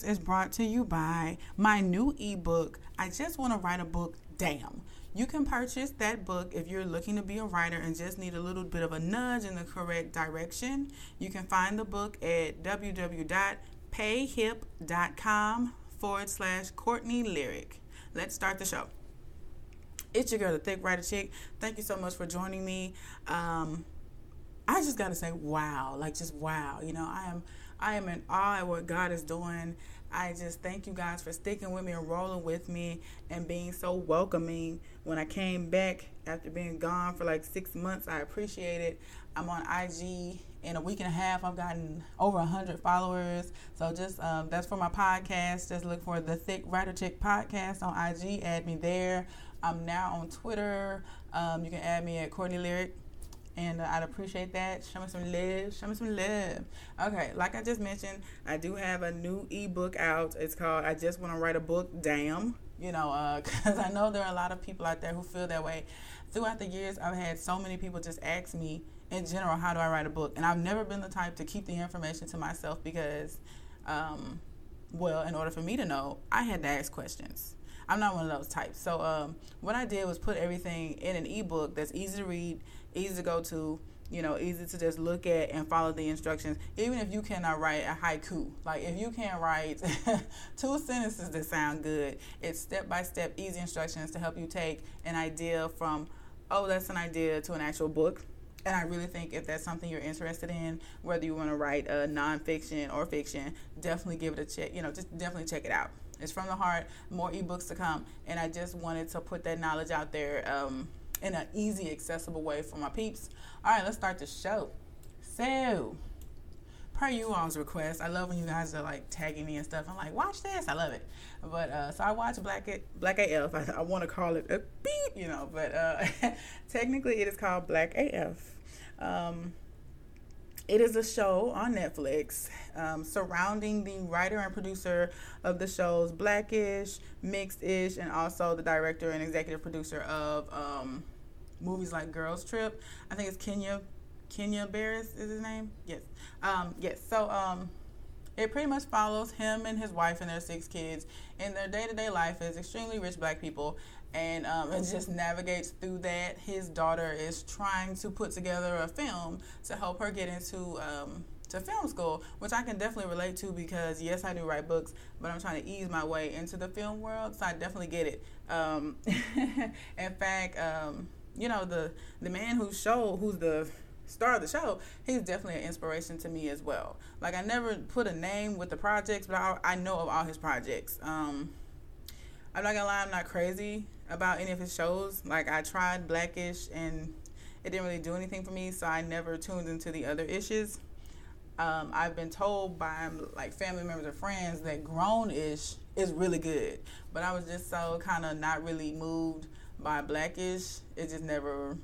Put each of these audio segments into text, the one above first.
podcast is brought to you by my new ebook, I Just Want to Write a Book Damn. You can purchase that book if you're looking to be a writer and just need a little bit of a nudge in the correct direction. You can find the book at www.payhip.com forward slash Courtney Lyric. Let's start the show. It's your girl, the Thick Writer Chick. Thank you so much for joining me. Um, I just gotta say, wow, like just wow. You know, I am I am in awe at what God is doing. I just thank you guys for sticking with me and rolling with me and being so welcoming. When I came back after being gone for like six months, I appreciate it. I'm on IG. In a week and a half, I've gotten over 100 followers. So just um, that's for my podcast. Just look for the Thick Writer Chick podcast on IG. Add me there. I'm now on Twitter. Um, you can add me at Courtney Lyric and uh, I'd appreciate that. Show me some love. Show me some love. Okay, like I just mentioned, I do have a new ebook out. It's called I Just Want to Write a Book. Damn. You know, because uh, I know there are a lot of people out there who feel that way. Throughout the years, I've had so many people just ask me, in general, how do I write a book? And I've never been the type to keep the information to myself because, um, well, in order for me to know, I had to ask questions. I'm not one of those types. So um, what I did was put everything in an ebook that's easy to read, easy to go to, you know, easy to just look at and follow the instructions. Even if you cannot write a haiku, like if you can't write two sentences that sound good, it's step by step, easy instructions to help you take an idea from, oh, that's an idea to an actual book. And I really think if that's something you're interested in, whether you want to write a nonfiction or fiction, definitely give it a check. You know, just definitely check it out. It's from the heart. More ebooks to come, and I just wanted to put that knowledge out there um, in an easy, accessible way for my peeps. All right, let's start the show. So, per you all's request, I love when you guys are like tagging me and stuff. I'm like, watch this. I love it. But uh, so I watch Black A- Black AF. I, I want to call it a beep, you know, but uh, technically it is called Black AF. Um, it is a show on Netflix um, surrounding the writer and producer of the shows Blackish, Mixed-ish, and also the director and executive producer of um, movies like Girls Trip. I think it's Kenya Kenya Barris is his name. Yes, um, yes. So um, it pretty much follows him and his wife and their six kids in their day to day life as extremely rich black people and um, it just navigates through that. His daughter is trying to put together a film to help her get into um, to film school, which I can definitely relate to because yes, I do write books, but I'm trying to ease my way into the film world, so I definitely get it. Um, in fact, um, you know the the man who show who's the star of the show, he's definitely an inspiration to me as well. Like I never put a name with the projects, but I, I know of all his projects. Um, I'm not gonna lie, I'm not crazy about any of his shows. Like I tried Blackish and it didn't really do anything for me, so I never tuned into the other issues. Um, I've been told by like family members or friends that Grown-ish is really good, but I was just so kind of not really moved by Blackish. It just never,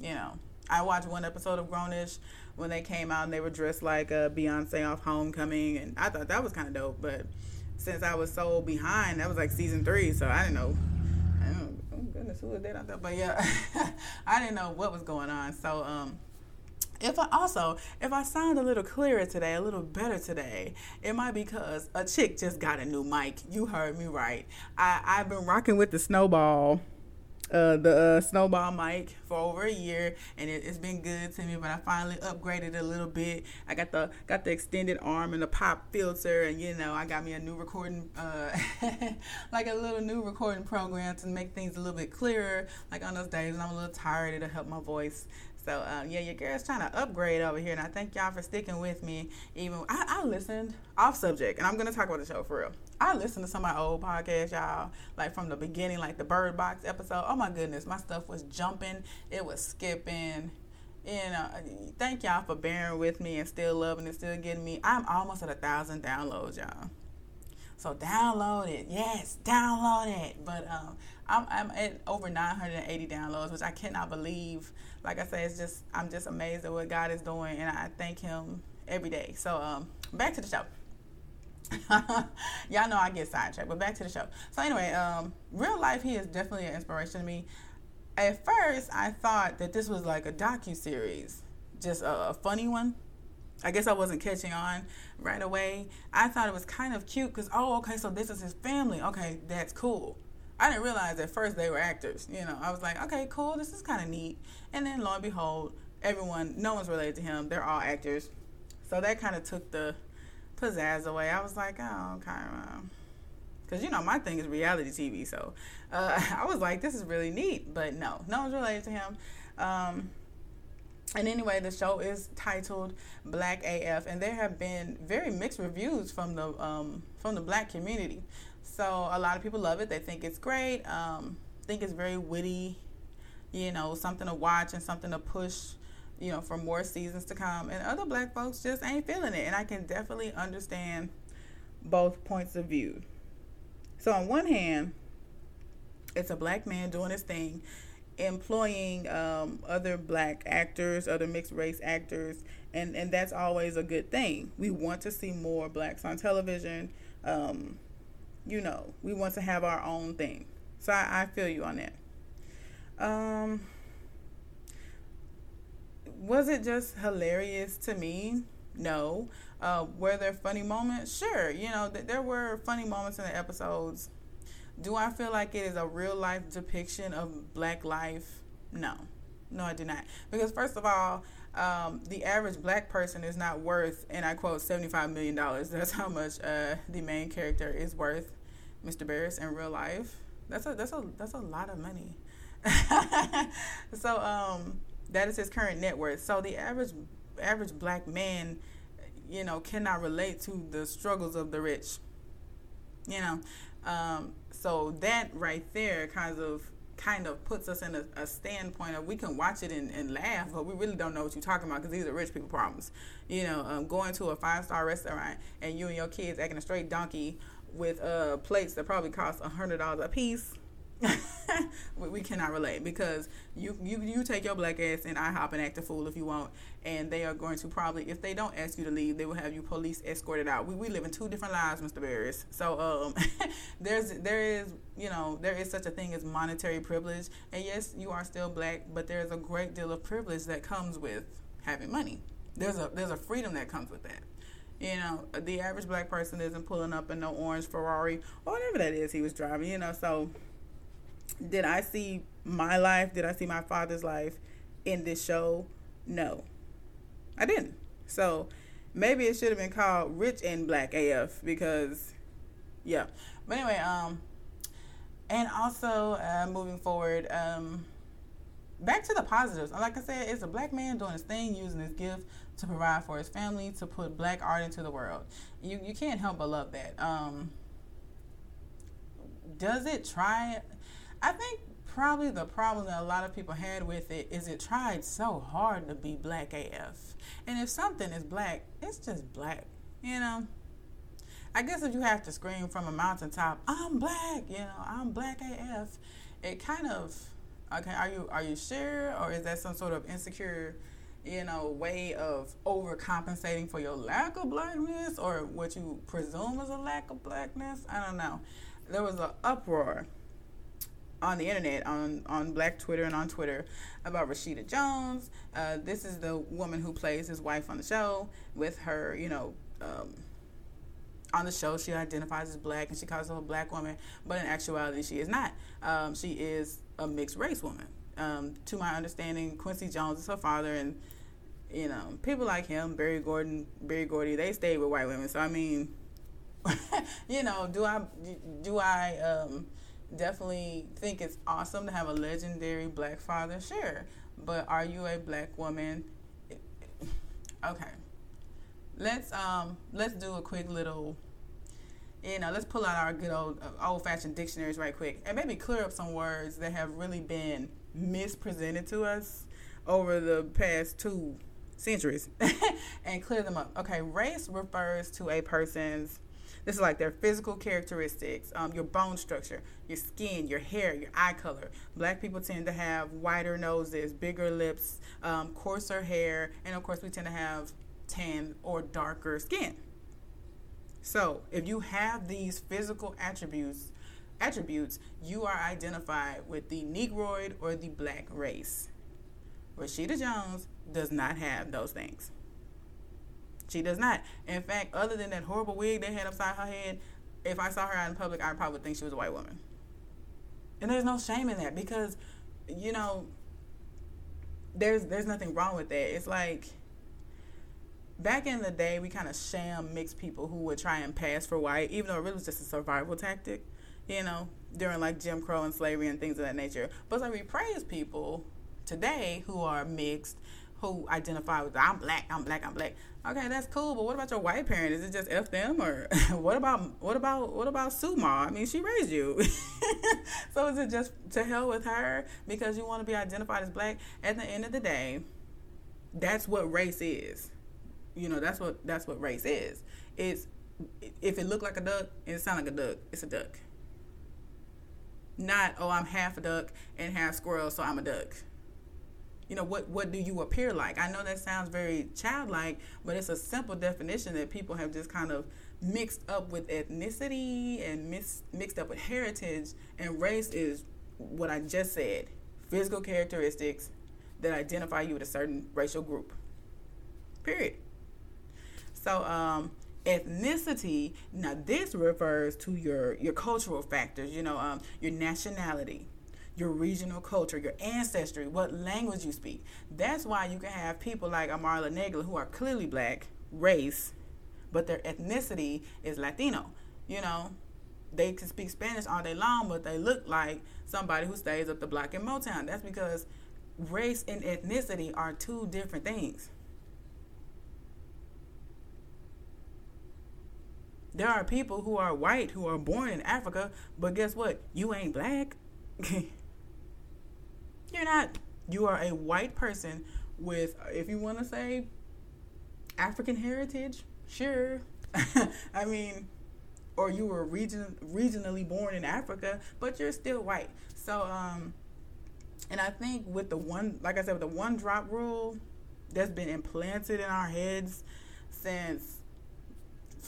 you know. I watched one episode of Grown-ish when they came out and they were dressed like uh, Beyonce off Homecoming, and I thought that was kind of dope. But since I was so behind, that was like season three, so I didn't know I don't know oh goodness, who was that out there? But yeah, I didn't know what was going on. So, um, if I also, if I sound a little clearer today, a little better today, it might be because a chick just got a new mic. You heard me right. I, I've been rocking with the snowball uh, the uh, snowball mic for over a year, and it, has been good to me. But I finally upgraded a little bit. I got the got the extended arm and the pop filter, and you know I got me a new recording, uh, like a little new recording program to make things a little bit clearer. Like on those days when I'm a little tired, it'll help my voice. So um, yeah, your girl's trying to upgrade over here, and I thank y'all for sticking with me. Even I, I listened off subject, and I'm gonna talk about the show for real. I listened to some of my old podcasts, y'all, like from the beginning, like the Bird Box episode. Oh my goodness, my stuff was jumping, it was skipping. You know, thank y'all for bearing with me and still loving and still getting me. I'm almost at a thousand downloads, y'all. So download it, yes, download it. But um, I'm, I'm at over 980 downloads, which I cannot believe. Like I say, it's just I'm just amazed at what God is doing, and I thank Him every day. So um, back to the show. Y'all know I get sidetracked, but back to the show. So anyway, um, real life, he is definitely an inspiration to me. At first, I thought that this was like a docu series, just a, a funny one, I guess I wasn't catching on right away. I thought it was kind of cute because, oh, okay, so this is his family. Okay, that's cool. I didn't realize at first they were actors. You know, I was like, okay, cool, this is kind of neat. And then lo and behold, everyone, no one's related to him. They're all actors. So that kind of took the pizzazz away. I was like, oh, okay. Because, you know, my thing is reality TV. So uh, I was like, this is really neat. But no, no one's related to him. Um, and anyway, the show is titled Black AF, and there have been very mixed reviews from the um, from the black community. So a lot of people love it; they think it's great. Um, think it's very witty, you know, something to watch and something to push, you know, for more seasons to come. And other black folks just ain't feeling it, and I can definitely understand both points of view. So on one hand, it's a black man doing his thing employing um, other black actors, other mixed race actors, and, and that's always a good thing. We want to see more blacks on television. Um, you know, we want to have our own thing. So I, I feel you on that. Um, was it just hilarious to me? No. Uh, were there funny moments? Sure. You know, th- there were funny moments in the episodes do I feel like it is a real life depiction of black life? No. No, I do not. Because, first of all, um, the average black person is not worth, and I quote, $75 million. That's how much uh, the main character is worth, Mr. Barris, in real life. That's a, that's a, that's a lot of money. so, um, that is his current net worth. So, the average, average black man, you know, cannot relate to the struggles of the rich. You know, um, so that right there kind of kind of puts us in a, a standpoint of we can watch it and, and, laugh, but we really don't know what you're talking about because these are rich people problems. You know, um, going to a five star restaurant and you and your kids acting a straight donkey with uh, plates that probably cost a hundred dollars a piece we cannot relate because you, you you take your black ass and I hop and act a fool if you want, and they are going to probably if they don't ask you to leave, they will have you police escorted out. We, we live in two different lives, Mr. Barris. So um, there's there is you know there is such a thing as monetary privilege, and yes, you are still black, but there is a great deal of privilege that comes with having money. There's a there's a freedom that comes with that. You know, the average black person isn't pulling up in no orange Ferrari or whatever that is he was driving. You know, so did I see my life? Did I see my father's life in this show? No, I didn't. So maybe it should have been called Rich and Black AF because, yeah. But anyway, um, and also uh, moving forward, um, back to the positives. Like I said, it's a black man doing his thing, using his gift to provide for his family, to put black art into the world. You you can't help but love that. Um, does it try? I think probably the problem that a lot of people had with it is it tried so hard to be black AF. And if something is black, it's just black, you know? I guess if you have to scream from a mountaintop, I'm black, you know, I'm black AF, it kind of okay, are you are you sure or is that some sort of insecure, you know, way of overcompensating for your lack of blackness or what you presume is a lack of blackness? I don't know. There was an uproar on the internet, on, on Black Twitter and on Twitter, about Rashida Jones. Uh, this is the woman who plays his wife on the show with her, you know, um, on the show she identifies as black and she calls herself a black woman, but in actuality she is not. Um, she is a mixed race woman. Um, to my understanding, Quincy Jones is her father, and you know people like him, Barry Gordon, Berry Gordy, they stayed with white women. So I mean, you know, do I do I um, definitely think it's awesome to have a legendary black father, sure. But are you a black woman? Okay. Let's um let's do a quick little you know, let's pull out our good old uh, old fashioned dictionaries right quick and maybe clear up some words that have really been mispresented to us over the past two centuries and clear them up. Okay, race refers to a person's this is like their physical characteristics, um, your bone structure, your skin, your hair, your eye color. Black people tend to have wider noses, bigger lips, um, coarser hair, and of course, we tend to have tan or darker skin. So, if you have these physical attributes, attributes, you are identified with the Negroid or the black race. Rashida Jones does not have those things. She does not. In fact, other than that horrible wig they had upside her head, if I saw her out in public, I probably think she was a white woman. And there's no shame in that because, you know, there's there's nothing wrong with that. It's like back in the day, we kind of sham mixed people who would try and pass for white, even though it really was just a survival tactic, you know, during like Jim Crow and slavery and things of that nature. But like we praise people today who are mixed, who identify with I'm black, I'm black, I'm black. Okay, that's cool, but what about your white parent? Is it just F them or what about what about what about Suma? I mean she raised you. so is it just to hell with her because you want to be identified as black? At the end of the day, that's what race is you know, that's what that's what race is. It's if it looked like a duck and it sounded like a duck, it's a duck. Not oh, I'm half a duck and half squirrel, so I'm a duck. You know what? What do you appear like? I know that sounds very childlike, but it's a simple definition that people have just kind of mixed up with ethnicity and mix, mixed up with heritage. And race is what I just said: physical characteristics that identify you with a certain racial group. Period. So um, ethnicity now this refers to your your cultural factors. You know, um, your nationality your regional culture, your ancestry, what language you speak. That's why you can have people like Amara La Negra who are clearly black race, but their ethnicity is Latino. You know, they can speak Spanish all day long, but they look like somebody who stays up the block in Motown. That's because race and ethnicity are two different things. There are people who are white who are born in Africa, but guess what? You ain't black. You're not. You are a white person with, if you want to say African heritage, sure. I mean, or you were region regionally born in Africa, but you're still white. So, um, and I think with the one, like I said, with the one drop rule that's been implanted in our heads since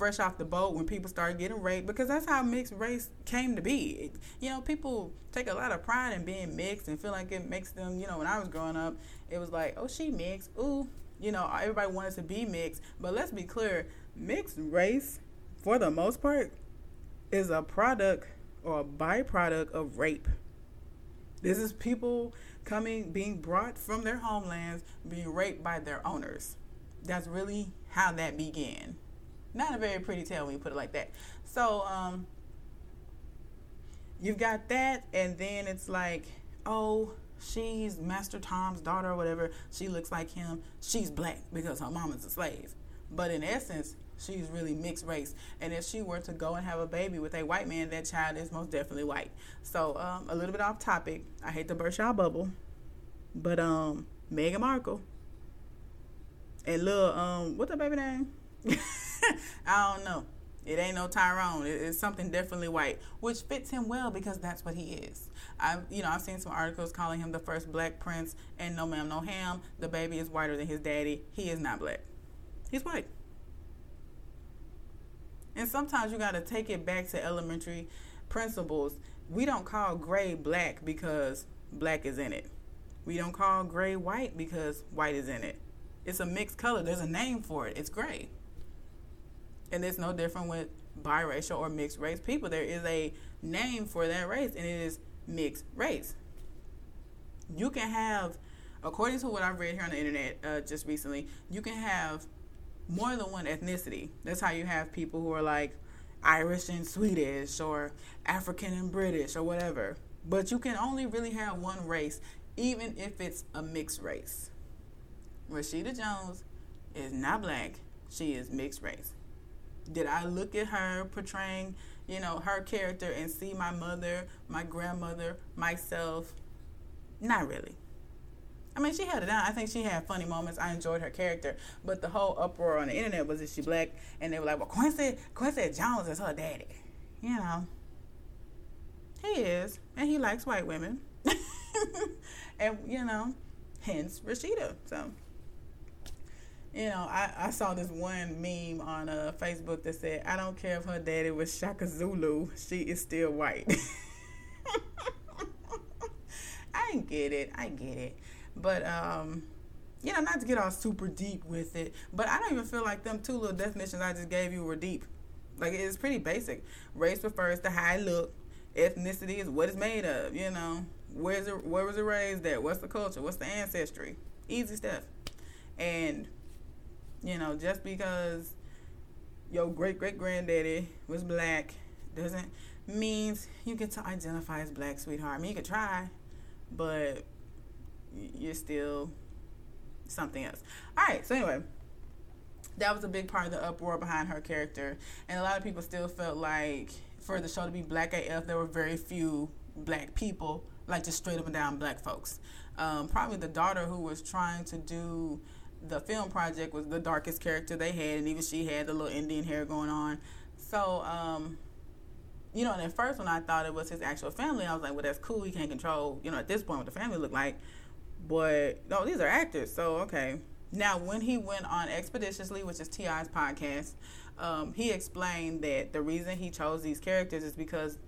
fresh off the boat when people started getting raped because that's how mixed race came to be. You know, people take a lot of pride in being mixed and feel like it makes them, you know, when I was growing up, it was like, oh, she mixed. Ooh, you know, everybody wanted to be mixed. But let's be clear mixed race, for the most part, is a product or a byproduct of rape. This is people coming, being brought from their homelands, being raped by their owners. That's really how that began. Not a very pretty tale when you put it like that. So, um, you've got that, and then it's like, oh, she's Master Tom's daughter or whatever. She looks like him. She's black because her mom is a slave. But in essence, she's really mixed race. And if she were to go and have a baby with a white man, that child is most definitely white. So um, a little bit off topic. I hate to burst y'all bubble, but um, Meghan Markle and little um, what's the baby name? I don't know. It ain't no Tyrone. It's something definitely white, which fits him well because that's what he is. I've you know I've seen some articles calling him the first black prince, and no ma'am, no ham. The baby is whiter than his daddy. He is not black. He's white. And sometimes you got to take it back to elementary principles. We don't call gray black because black is in it. We don't call gray white because white is in it. It's a mixed color. There's a name for it. It's gray and it's no different with biracial or mixed race people. There is a name for that race, and it is mixed race. You can have, according to what I've read here on the internet uh, just recently, you can have more than one ethnicity. That's how you have people who are like Irish and Swedish, or African and British, or whatever. But you can only really have one race, even if it's a mixed race. Rashida Jones is not black, she is mixed race did I look at her portraying, you know, her character and see my mother, my grandmother, myself? Not really. I mean, she had it down. I think she had funny moments. I enjoyed her character, but the whole uproar on the internet was that she black? And they were like, "Well, Quincy Quincy Jones is her daddy." You know, he is, and he likes white women, and you know, hence Rashida. So you know, I, I saw this one meme on uh, Facebook that said, I don't care if her daddy was Shaka Zulu, she is still white. I get it. I get it. But um, you know, not to get all super deep with it, but I don't even feel like them two little definitions I just gave you were deep. Like it's pretty basic. Race refers to how it look. Ethnicity is what it's made of. You know, where's it? Where was it raised at? What's the culture? What's the ancestry? Easy stuff. And you know, just because your great great granddaddy was black doesn't means you get to identify as black, sweetheart. I mean, you could try, but you're still something else. All right. So anyway, that was a big part of the uproar behind her character, and a lot of people still felt like for the show to be black AF, there were very few black people, like just straight up and down black folks. Um, probably the daughter who was trying to do the film project was the darkest character they had, and even she had the little Indian hair going on. So, um, you know, and at first when I thought it was his actual family, I was like, well, that's cool. He can't control, you know, at this point what the family looked like. But no, these are actors, so okay. Now, when he went on Expeditiously, which is T.I.'s podcast, um, he explained that the reason he chose these characters is because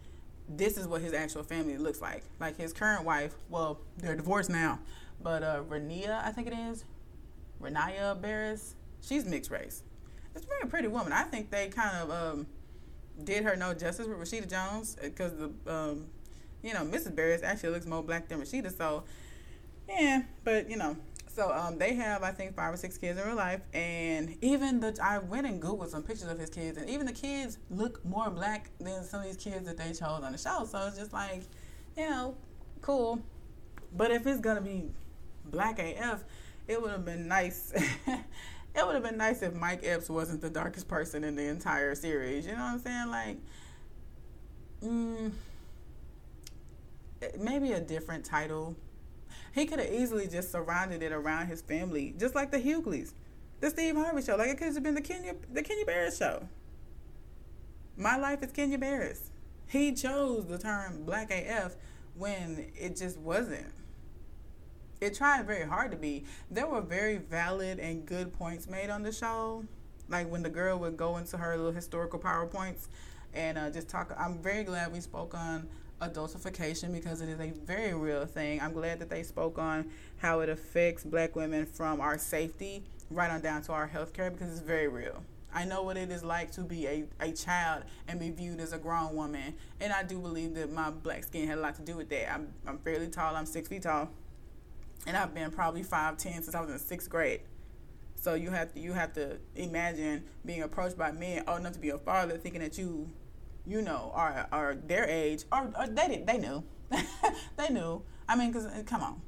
this is what his actual family looks like. Like his current wife, well, they're divorced now, but uh, Rania, I think it is, Renaya Barris, she's mixed race. It's a very pretty woman. I think they kind of um, did her no justice with Rashida Jones because the, um, you know, Mrs. Barris actually looks more black than Rashida. So, yeah, but you know, so um, they have I think five or six kids in real life, and even the I went and googled some pictures of his kids, and even the kids look more black than some of these kids that they chose on the show. So it's just like, you know, cool. But if it's gonna be black AF, it would have been nice. it would have been nice if Mike Epps wasn't the darkest person in the entire series. You know what I'm saying? Like, mm, maybe a different title he could have easily just surrounded it around his family, just like the Hughleys, the Steve Harvey show. Like it could have been the Kenya, the Kenya Barris show. My life is Kenya Barris. He chose the term Black AF when it just wasn't. It tried very hard to be. There were very valid and good points made on the show. Like when the girl would go into her little historical PowerPoints and uh, just talk. I'm very glad we spoke on adultification because it is a very real thing. I'm glad that they spoke on how it affects black women from our safety right on down to our health care because it's very real. I know what it is like to be a, a child and be viewed as a grown woman. And I do believe that my black skin had a lot to do with that. I'm, I'm fairly tall, I'm six feet tall. And I've been probably 5'10 since I was in sixth grade. So you have to you have to imagine being approached by men old enough to be a father thinking that you you know, are are their age, or, or they did, they knew, they knew. I mean, cause uh, come on,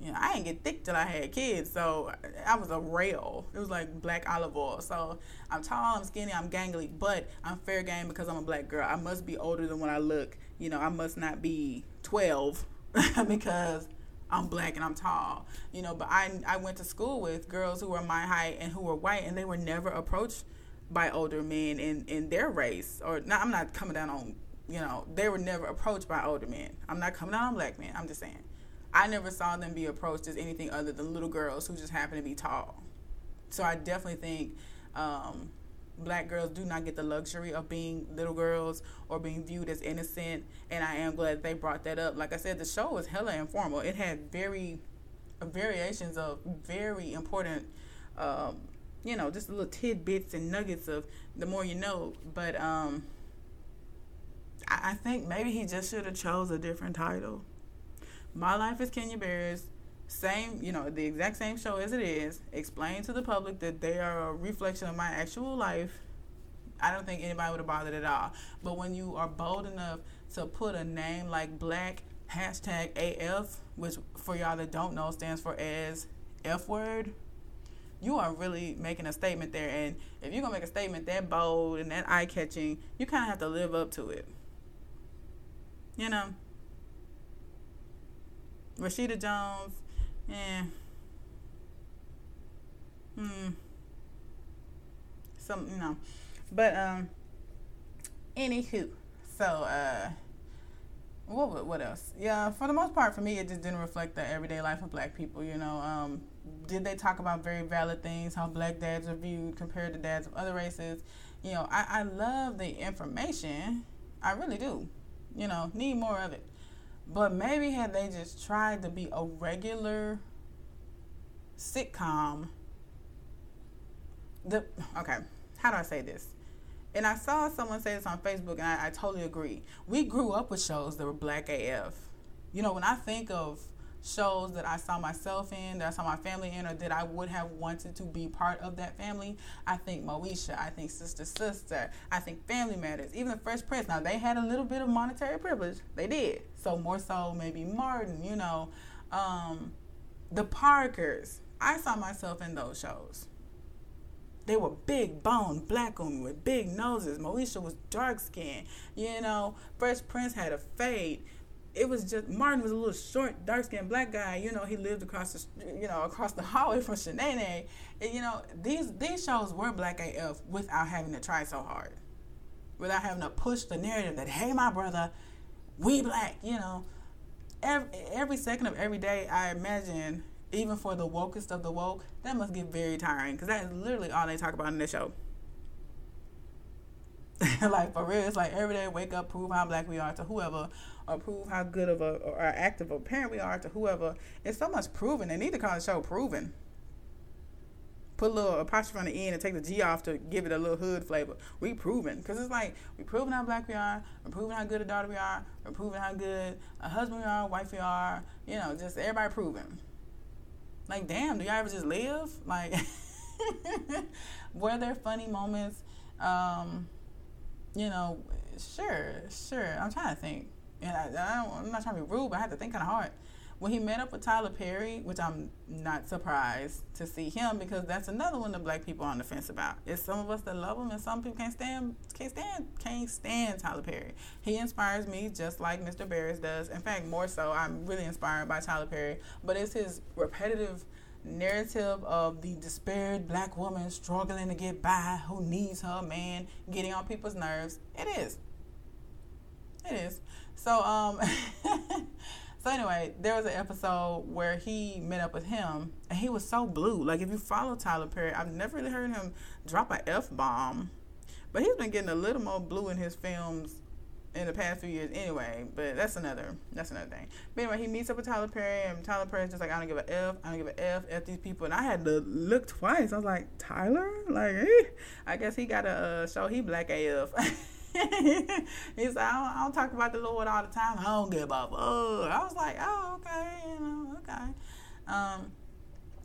you know, I didn't get thick till I had kids, so I was a rail. It was like black olive oil. So I'm tall, I'm skinny, I'm gangly, but I'm fair game because I'm a black girl. I must be older than what I look. You know, I must not be 12 because I'm black and I'm tall. You know, but I I went to school with girls who were my height and who were white, and they were never approached by older men in in their race or not i'm not coming down on you know they were never approached by older men i'm not coming down on black men i'm just saying i never saw them be approached as anything other than little girls who just happen to be tall so i definitely think um, black girls do not get the luxury of being little girls or being viewed as innocent and i am glad they brought that up like i said the show was hella informal it had very variations of very important um, you know, just little tidbits and nuggets of the more you know. But um, I, I think maybe he just should have chose a different title. My life is Kenya Barris. Same, you know, the exact same show as it is. Explain to the public that they are a reflection of my actual life. I don't think anybody would have bothered at all. But when you are bold enough to put a name like Black hashtag AF, which for y'all that don't know stands for as F word, you are really making a statement there. And if you're gonna make a statement that bold and that eye catching, you kind of have to live up to it. You know, Rashida Jones, yeah, hmm, some you know, but um, anywho, so uh what what else? Yeah, for the most part, for me, it just didn't reflect the everyday life of Black people. You know, um, did they talk about very valid things? How Black dads are viewed compared to dads of other races? You know, I, I love the information. I really do. You know, need more of it. But maybe had they just tried to be a regular sitcom. The okay, how do I say this? And I saw someone say this on Facebook, and I, I totally agree. We grew up with shows that were black AF. You know, when I think of shows that I saw myself in, that I saw my family in, or that I would have wanted to be part of that family, I think Moesha, I think Sister Sister, I think Family Matters, even the Fresh Prince. Now, they had a little bit of monetary privilege. They did. So, more so, maybe Martin, you know, um, the Parkers. I saw myself in those shows. They were big boned black women with big noses. Moesha was dark skinned. You know, Fresh Prince had a fade. It was just Martin was a little short, dark skinned black guy. You know, he lived across the you know across the hallway from Shanae. And, you know, these these shows were black AF without having to try so hard, without having to push the narrative that hey, my brother, we black. You know, every every second of every day, I imagine even for the wokest of the woke, that must get very tiring because that is literally all they talk about in the show. like for real, it's like every day wake up, prove how black we are to whoever, or prove how good of a or active a parent we are to whoever. It's so much proven. They need to call the show proven. Put a little apostrophe on the end and take the G off to give it a little hood flavor. We proven because it's like we proving how black we are, we're proving how good a daughter we are, we're proving how good a husband we are, wife we are. You know, just everybody proving. Like, damn, do y'all ever just live? Like, were there funny moments? Um, you know, sure, sure. I'm trying to think. And I, I am not trying to be rude, but I had to think kind of hard when he met up with Tyler Perry, which I'm not surprised to see him because that's another one that black people are on the fence about. It's some of us that love him and some people can't stand can't stand can't stand Tyler Perry. He inspires me just like Mr. Barris does. In fact, more so, I'm really inspired by Tyler Perry. But it's his repetitive narrative of the despaired black woman struggling to get by who needs her man getting on people's nerves. It is. It is. So um So anyway, there was an episode where he met up with him, and he was so blue. Like if you follow Tyler Perry, I've never really heard him drop a f bomb, but he's been getting a little more blue in his films in the past few years anyway. But that's another that's another thing. But anyway, he meets up with Tyler Perry, and Tyler Perry's just like, I don't give a f, I don't give a f at these people, and I had to look twice. I was like, Tyler, like, eh. I guess he got to uh, show he black af. he said, I don't, I don't, talk about the Lord all the time. I don't give a fuck. I was like, oh, okay, you know, okay. Um,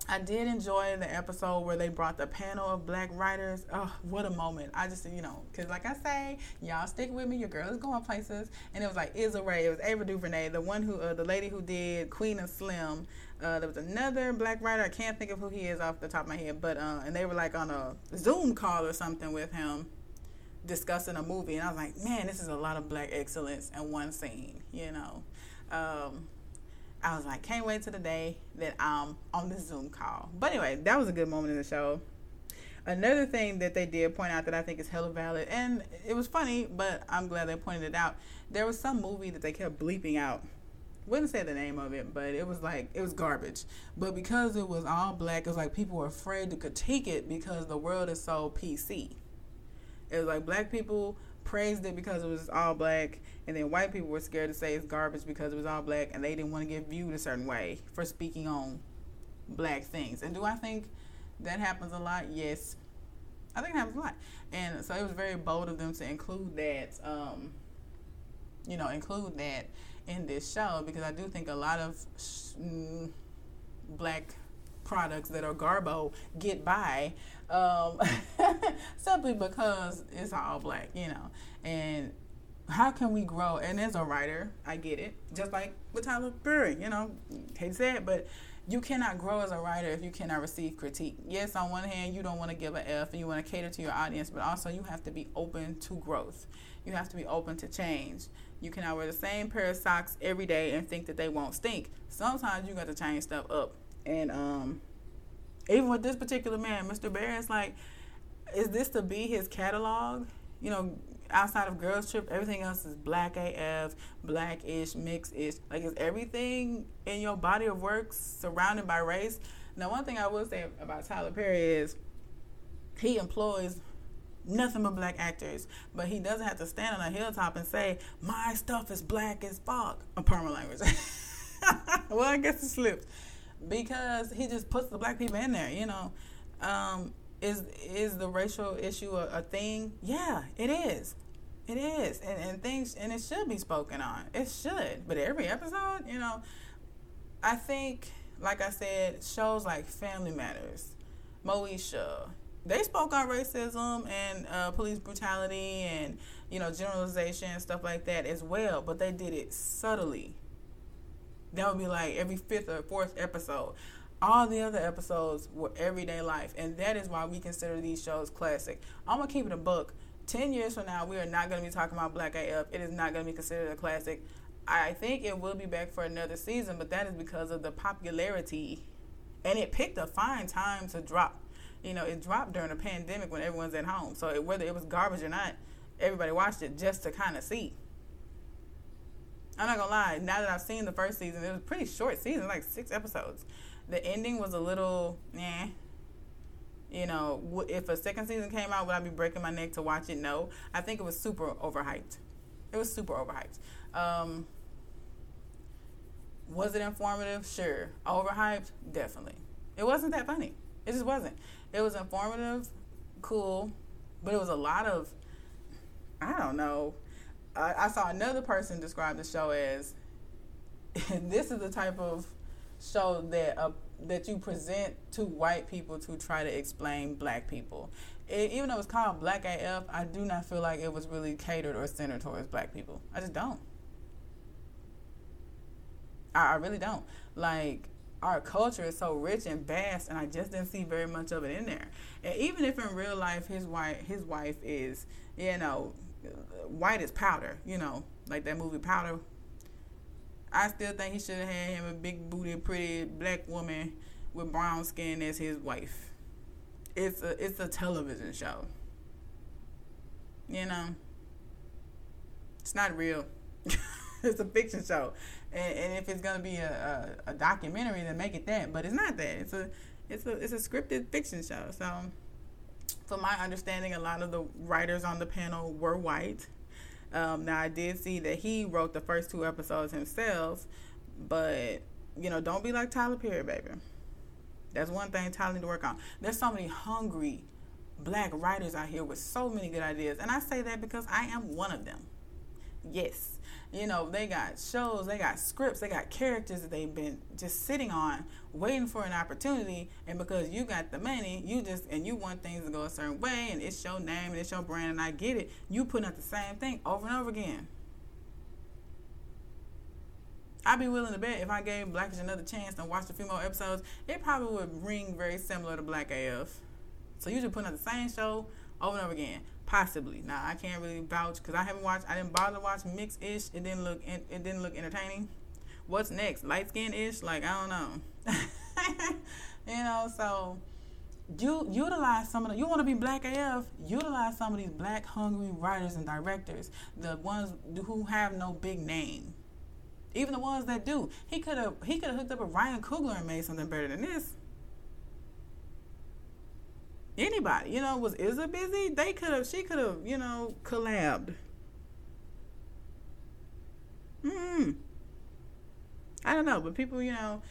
I did enjoy the episode where they brought the panel of black writers. Oh, what a moment. I just, you know, because like I say, y'all stick with me. Your girl is going places. And it was like Issa Rae, it was Ava DuVernay, the one who, uh, the lady who did Queen & Slim. Uh, there was another black writer. I can't think of who he is off the top of my head, but, uh, and they were like on a Zoom call or something with him discussing a movie, and I was like, man, this is a lot of black excellence in one scene, you know. Um, I was like, can't wait to the day that I'm on the Zoom call. But anyway, that was a good moment in the show. Another thing that they did point out that I think is hella valid, and it was funny, but I'm glad they pointed it out. There was some movie that they kept bleeping out. Wouldn't say the name of it, but it was like it was garbage. But because it was all black, it was like people were afraid to critique it because the world is so PC. It was like black people praised it because it was all black, and then white people were scared to say it's garbage because it was all black, and they didn't want to get viewed a certain way for speaking on black things. And do I think that happens a lot? Yes, I think it happens a lot. And so it was very bold of them to include that, um, you know, include that in this show because I do think a lot of mm, black products that are garbo get by um, simply because it's all black, you know. And how can we grow? And as a writer, I get it. Just like with Tyler Perry, you know, say it, but you cannot grow as a writer if you cannot receive critique. Yes, on one hand, you don't want to give an F and you want to cater to your audience, but also you have to be open to growth. You have to be open to change. You cannot wear the same pair of socks every day and think that they won't stink. Sometimes you got to change stuff up. And um, even with this particular man, Mr. Barris, like, is this to be his catalog? You know, outside of Girls Trip, everything else is black AF, blackish, mixed-ish. Like, is everything in your body of work surrounded by race? Now, one thing I will say about Tyler Perry is he employs nothing but black actors, but he doesn't have to stand on a hilltop and say, my stuff is black as fuck. A perma language. well, I guess it slipped. Because he just puts the black people in there. You know, um, is is the racial issue a, a, thing? Yeah, it is. It is, and, and things, and it should be spoken on. It should, but every episode, you know, I think, like I said, shows like Family Matters, Moesha, they spoke on racism and uh, police brutality and you know generalization and stuff like that as well, but they did it subtly. That would be like every fifth or fourth episode. All the other episodes were everyday life, and that is why we consider these shows classic. I'm gonna keep it a book. Ten years from now, we are not gonna be talking about Black AF. It is not gonna be considered a classic. I think it will be back for another season, but that is because of the popularity, and it picked a fine time to drop you know, it dropped during a pandemic when everyone's at home. So it, whether it was garbage or not, everybody watched it just to kind of see. I'm not gonna lie. Now that I've seen the first season, it was a pretty short season, like six episodes. The ending was a little, eh. You know, if a second season came out, would I be breaking my neck to watch it? No. I think it was super overhyped. It was super overhyped. Um, was it informative? Sure. Overhyped? Definitely. It wasn't that funny. It just wasn't. It was informative, cool, but it was a lot of, I don't know. I, I saw another person describe the show as this is the type of show that uh, that you present to white people to try to explain black people. It, even though it's called Black AF, I do not feel like it was really catered or centered towards black people. I just don't. I, I really don't. Like our culture is so rich and vast, and I just didn't see very much of it in there. And even if in real life his wife his wife is you know white as powder, you know, like that movie Powder. I still think he should have had him a big booty, pretty black woman with brown skin as his wife. It's a it's a television show. You know, it's not real. it's a fiction show, and, and if it's gonna be a, a, a, documentary, then make it that. But it's not that. It's a it's a it's a scripted fiction show. So, from my understanding, a lot of the writers on the panel were white. Um, now I did see that he wrote the first two episodes himself, but you know, don't be like Tyler Perry, baby. That's one thing Tyler need to work on. There's so many hungry black writers out here with so many good ideas, and I say that because I am one of them. Yes, you know, they got shows, they got scripts, they got characters that they've been just sitting on, waiting for an opportunity. And because you got the money, you just and you want things to go a certain way, and it's your name and it's your brand, and I get it. You putting out the same thing over and over again. I'd be willing to bet if I gave Blackish another chance and watched a few more episodes, it probably would ring very similar to Black AF. So you just putting out the same show over and over again. Possibly. Now I can't really vouch because I haven't watched. I didn't bother to watch mixed ish. It didn't look. It didn't look entertaining. What's next? Light skin ish? Like I don't know. you know. So you utilize some of the. You want to be black AF? Utilize some of these black hungry writers and directors. The ones who have no big name. Even the ones that do. He could have. He could have hooked up with Ryan Coogler and made something better than this anybody. You know, was Issa busy? They could have, she could have, you know, collabed. Hmm. I don't know, but people, you know,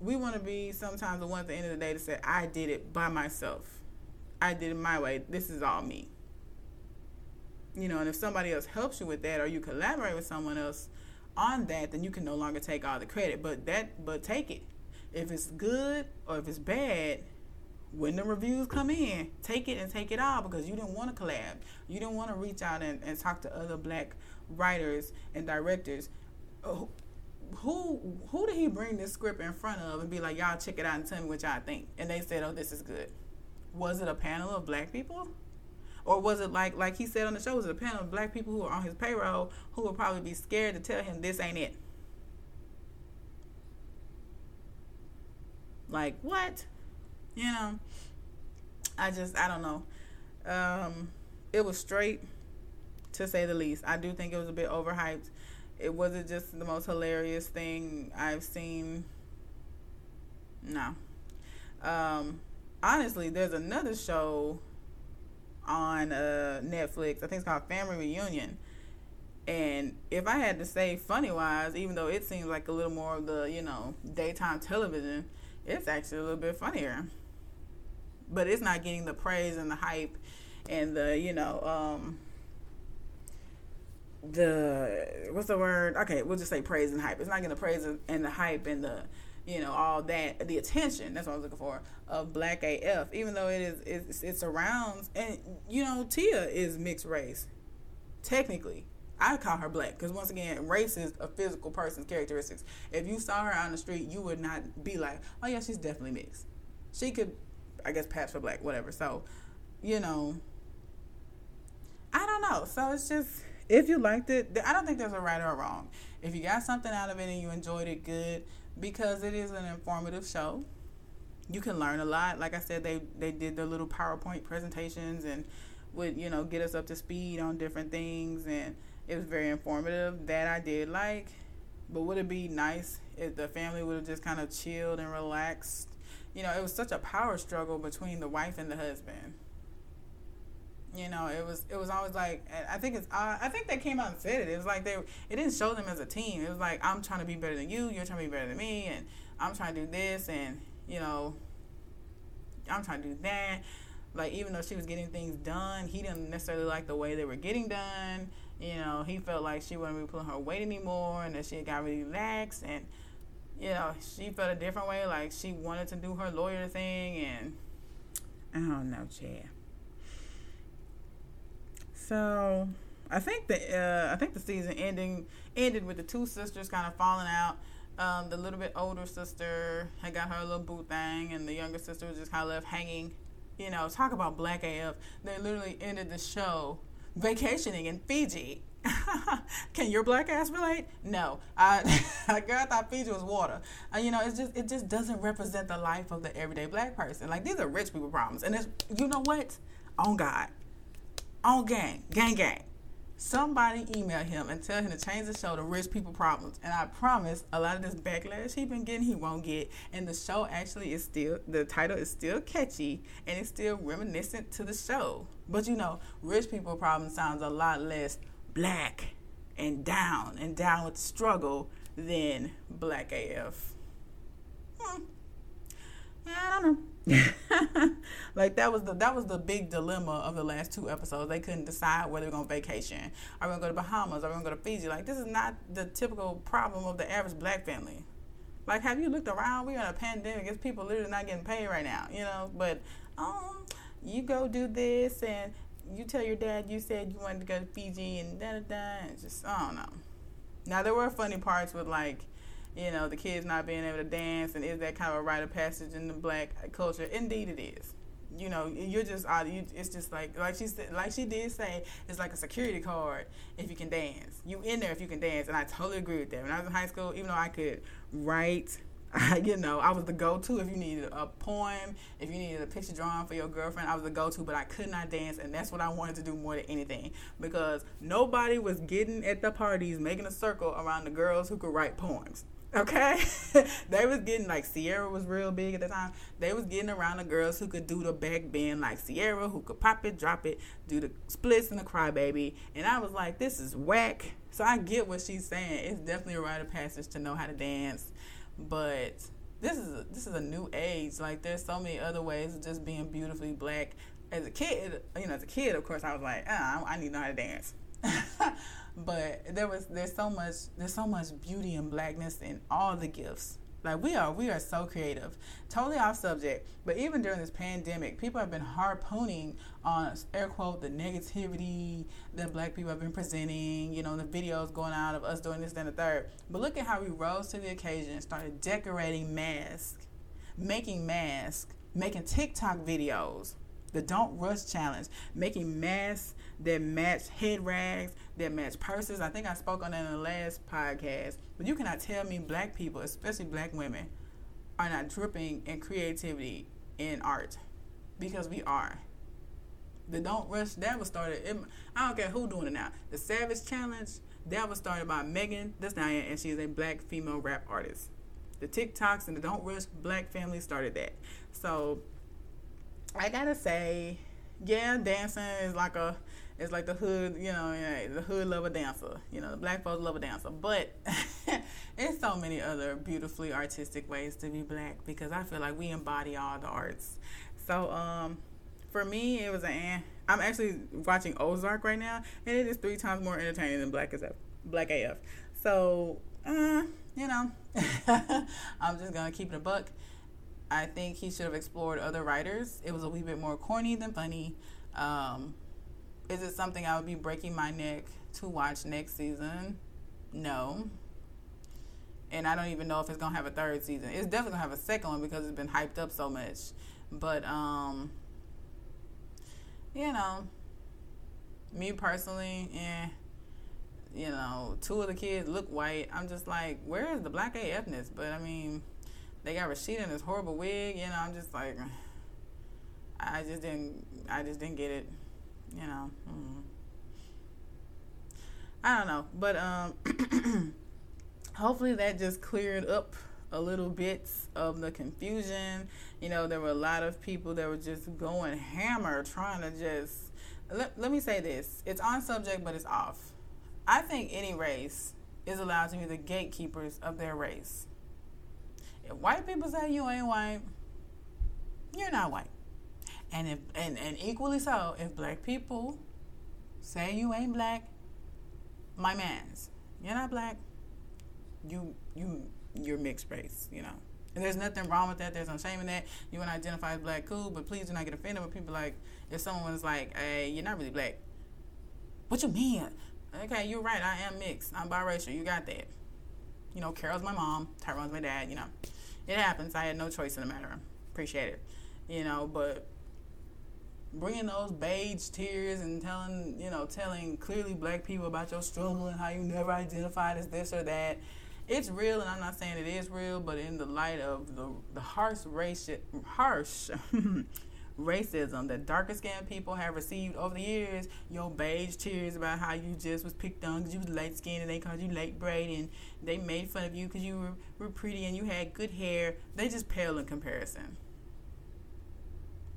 we want to be sometimes the one at the end of the day to say, I did it by myself. I did it my way. This is all me. You know, and if somebody else helps you with that or you collaborate with someone else on that, then you can no longer take all the credit. But that but take it. If it's good or if it's bad, when the reviews come in, take it and take it all because you didn't want to collab. You didn't want to reach out and, and talk to other black writers and directors. Uh, who who did he bring this script in front of and be like, y'all check it out and tell me what y'all think? And they said, oh, this is good. Was it a panel of black people? Or was it like like he said on the show, was it a panel of black people who are on his payroll who would probably be scared to tell him this ain't it? Like what? You know, I just I don't know. Um, it was straight to say the least. I do think it was a bit overhyped. It wasn't just the most hilarious thing I've seen. No. Um, honestly, there's another show on uh, Netflix. I think it's called Family Reunion. And if I had to say funny wise, even though it seems like a little more of the, you know, daytime television, it's actually a little bit funnier. But it's not getting the praise and the hype and the, you know, um the what's the word? Okay, we'll just say praise and hype. It's not getting the praise and the hype and the you know all that the attention that's what i was looking for of black af even though it is it's, it surrounds and you know tia is mixed race technically I call her black because once again, race is a physical person's characteristics. If you saw her on the street, you would not be like, "Oh yeah, she's definitely mixed." She could, I guess, pass for black, whatever. So, you know, I don't know. So it's just if you liked it, I don't think there's a right or a wrong. If you got something out of it and you enjoyed it, good, because it is an informative show. You can learn a lot. Like I said, they they did their little PowerPoint presentations and would you know get us up to speed on different things and it was very informative. That I did like. But would it be nice if the family would have just kind of chilled and relaxed? You know, it was such a power struggle between the wife and the husband. You know, it was it was always like I think it's uh, I think they came out and said it. It was like they it didn't show them as a team. It was like I'm trying to be better than you, you're trying to be better than me, and I'm trying to do this, and you know, I'm trying to do that. Like even though she was getting things done, he didn't necessarily like the way they were getting done you know, he felt like she wasn't really pulling her weight anymore and that she got really lax and you know, she felt a different way, like she wanted to do her lawyer thing and I don't know, Chad. So I think the uh, I think the season ending ended with the two sisters kind of falling out. Um, the little bit older sister had got her little boot thing, and the younger sister was just kind of left hanging. You know, talk about Black AF. They literally ended the show vacationing in Fiji. Can your black ass relate? No, I, girl, I thought Fiji was water. Uh, you know, it just it just doesn't represent the life of the everyday black person. Like these are rich people problems, and it's you know what? On God, on gang, gang, gang. Somebody email him and tell him to change the show to Rich People Problems. And I promise a lot of this backlash he been getting, he won't get. And the show actually is still, the title is still catchy and it's still reminiscent to the show. But you know, Rich People Problems sounds a lot less black and down and down with struggle than Black AF. Hmm. I don't know. like that was the that was the big dilemma of the last two episodes. They couldn't decide whether they're gonna vacation. Are we gonna go to Bahamas? Are we gonna go to Fiji? Like this is not the typical problem of the average black family. Like have you looked around? We're in a pandemic. It's people literally not getting paid right now, you know. But um, you go do this and you tell your dad you said you wanted to go to Fiji and da da da. And just I don't know. Now there were funny parts with like you know, the kids not being able to dance, and is that kind of a rite of passage in the black culture? Indeed, it is. You know, you're just. You, it's just like like she said, like she did say, it's like a security card if you can dance. You in there if you can dance, and I totally agree with that. When I was in high school, even though I could write you know, I was the go-to if you needed a poem, if you needed a picture drawn for your girlfriend. I was the go-to, but I could not dance, and that's what I wanted to do more than anything because nobody was getting at the parties making a circle around the girls who could write poems. Okay, they was getting like Ciara was real big at the time. They was getting around the girls who could do the back bend like Ciara, who could pop it, drop it, do the splits and the crybaby. And I was like, this is whack. So I get what she's saying. It's definitely a rite of passage to know how to dance, but this is a, this is a new age. Like there's so many other ways of just being beautifully black. As a kid, you know, as a kid, of course, I was like, ah, I need to know how to dance. but there was there's so much there's so much beauty and blackness in all the gifts. Like we are we are so creative. Totally off subject but even during this pandemic people have been harpooning on air quote the negativity that black people have been presenting you know the videos going out of us doing this and the third. But look at how we rose to the occasion and started decorating masks making masks making tiktok videos the don't rush challenge making masks that match head rags, that match purses. I think I spoke on that in the last podcast. But you cannot tell me black people, especially black women, are not dripping in creativity in art because we are. The Don't Rush that was started. It, I don't care who doing it now. The Savage Challenge that was started by Megan Thee Stallion, and she is a black female rap artist. The TikToks and the Don't Rush Black family started that. So I gotta say, yeah, dancing is like a It's like the hood, you know, the hood love a dancer. You know, the black folks love a dancer. But it's so many other beautifully artistic ways to be black because I feel like we embody all the arts. So, um, for me, it was an. I'm actually watching Ozark right now, and it is three times more entertaining than Black AF. Black AF. So, uh, you know, I'm just gonna keep it a buck. I think he should have explored other writers. It was a wee bit more corny than funny. Um, is it something I would be breaking my neck to watch next season? No. And I don't even know if it's gonna have a third season. It's definitely gonna have a second one because it's been hyped up so much. But um, you know, me personally, yeah, you know, two of the kids look white. I'm just like, where is the black AFness? But I mean, they got Rashida in this horrible wig. You know, I'm just like, I just didn't, I just didn't get it. You know, mm. I don't know, but um, hopefully that just cleared up a little bits of the confusion. You know, there were a lot of people that were just going hammer trying to just. Let, let me say this it's on subject, but it's off. I think any race is allowed to be the gatekeepers of their race. If white people say you ain't white, you're not white. And if and, and equally so, if black people say you ain't black, my man's, you're not black, you you you're mixed race, you know. And there's nothing wrong with that. There's no shame in that. You want to identify as black, cool, but please do not get offended when people like if someone's like, "Hey, you're not really black." What you mean? Okay, you're right. I am mixed. I'm biracial. You got that. You know, Carol's my mom. Tyrone's my dad. You know, it happens. I had no choice in the matter. Appreciate it. You know, but bringing those beige tears and telling, you know, telling clearly black people about your struggle and how you never identified as this or that it's real, and I'm not saying it is real, but in the light of the the harsh race, harsh racism that darker skinned people have received over the years, your beige tears about how you just was picked on because you was light skinned and they called you late braid and they made fun of you because you were, were pretty and you had good hair, they just pale in comparison.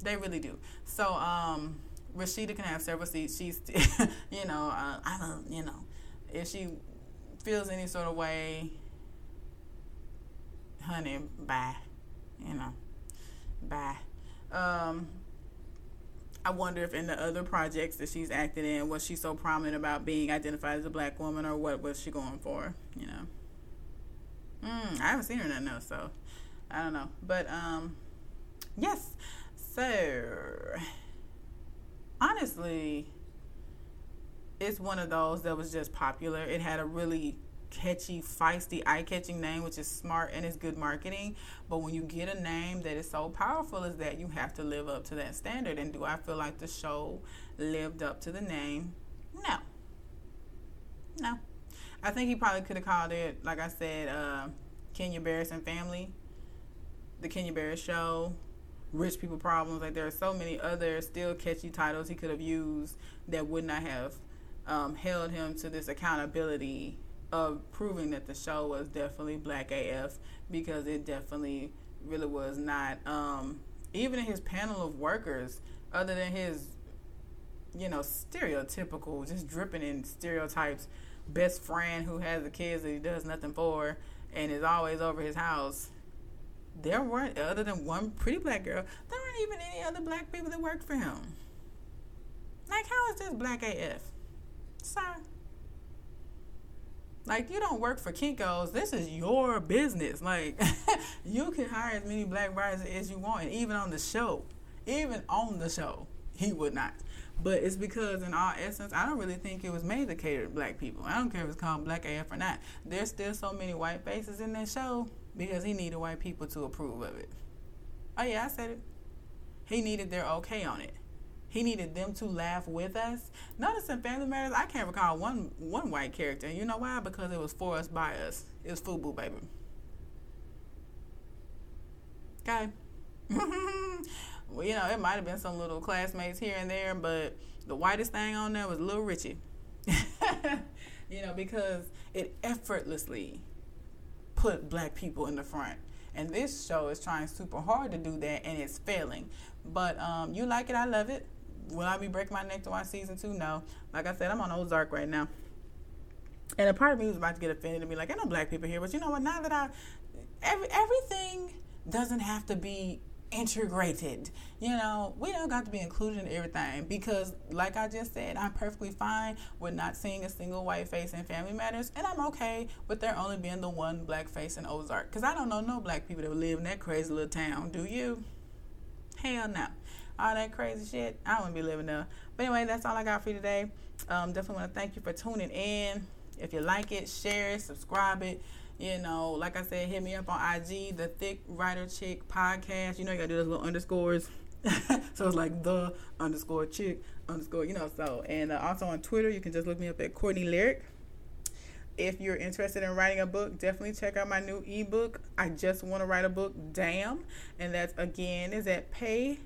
They really do. So, um, Rashida can have several seats. She's, you know, uh, I don't, you know, if she feels any sort of way honey, bye. You know, bye. Um, I wonder if in the other projects that she's acted in, was she so prominent about being identified as a black woman, or what was she going for? You know, mm, I haven't seen her in nothing else, so I don't know. But um, yes. So honestly, it's one of those that was just popular. It had a really catchy, feisty, eye catching name, which is smart and is good marketing. But when you get a name that is so powerful as that, you have to live up to that standard. And do I feel like the show lived up to the name? No. No. I think he probably could have called it, like I said, uh, Kenya Barris and Family, The Kenya Barris Show, Rich People Problems. Like there are so many other still catchy titles he could have used that would not have um, held him to this accountability of proving that the show was definitely black AF because it definitely really was not. Um, even in his panel of workers, other than his, you know, stereotypical, just dripping in stereotypes, best friend who has the kids that he does nothing for and is always over his house. There weren't, other than one pretty black girl, there weren't even any other black people that worked for him. Like, how is this black AF? Sir. Like you don't work for Kinko's. This is your business. Like you can hire as many black writers as you want, and even on the show, even on the show, he would not. But it's because, in all essence, I don't really think it was made to cater to black people. I don't care if it's called Black AF or not. There's still so many white faces in that show because he needed white people to approve of it. Oh yeah, I said it. He needed their okay on it. He needed them to laugh with us. Notice in Family Matters, I can't recall one one white character. You know why? Because it was for us by us. It was FUBU, baby. Okay. well, you know, it might have been some little classmates here and there, but the whitest thing on there was Little Richie. you know, because it effortlessly put black people in the front. And this show is trying super hard to do that and it's failing. But um, you like it, I love it will I be breaking my neck to watch season two? No. Like I said, I'm on Ozark right now. And a part of me was about to get offended and be like, I know black people here, but you know what? Now that I, every, everything doesn't have to be integrated. You know, we don't got to be included in everything because, like I just said, I'm perfectly fine with not seeing a single white face in Family Matters, and I'm okay with there only being the one black face in Ozark because I don't know no black people that live in that crazy little town. Do you? Hell no. All that crazy shit, I wouldn't be living there. But anyway, that's all I got for you today. Um, definitely want to thank you for tuning in. If you like it, share it, subscribe it. You know, like I said, hit me up on IG, the Thick Writer Chick Podcast. You know, you gotta do those little underscores. so it's like the underscore chick underscore, you know. So, and uh, also on Twitter, you can just look me up at Courtney Lyric. If you're interested in writing a book, definitely check out my new ebook. I just want to write a book, damn. And that's again is at payhip.com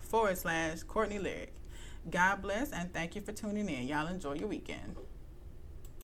forward slash Courtney Lyric. God bless and thank you for tuning in. Y'all enjoy your weekend.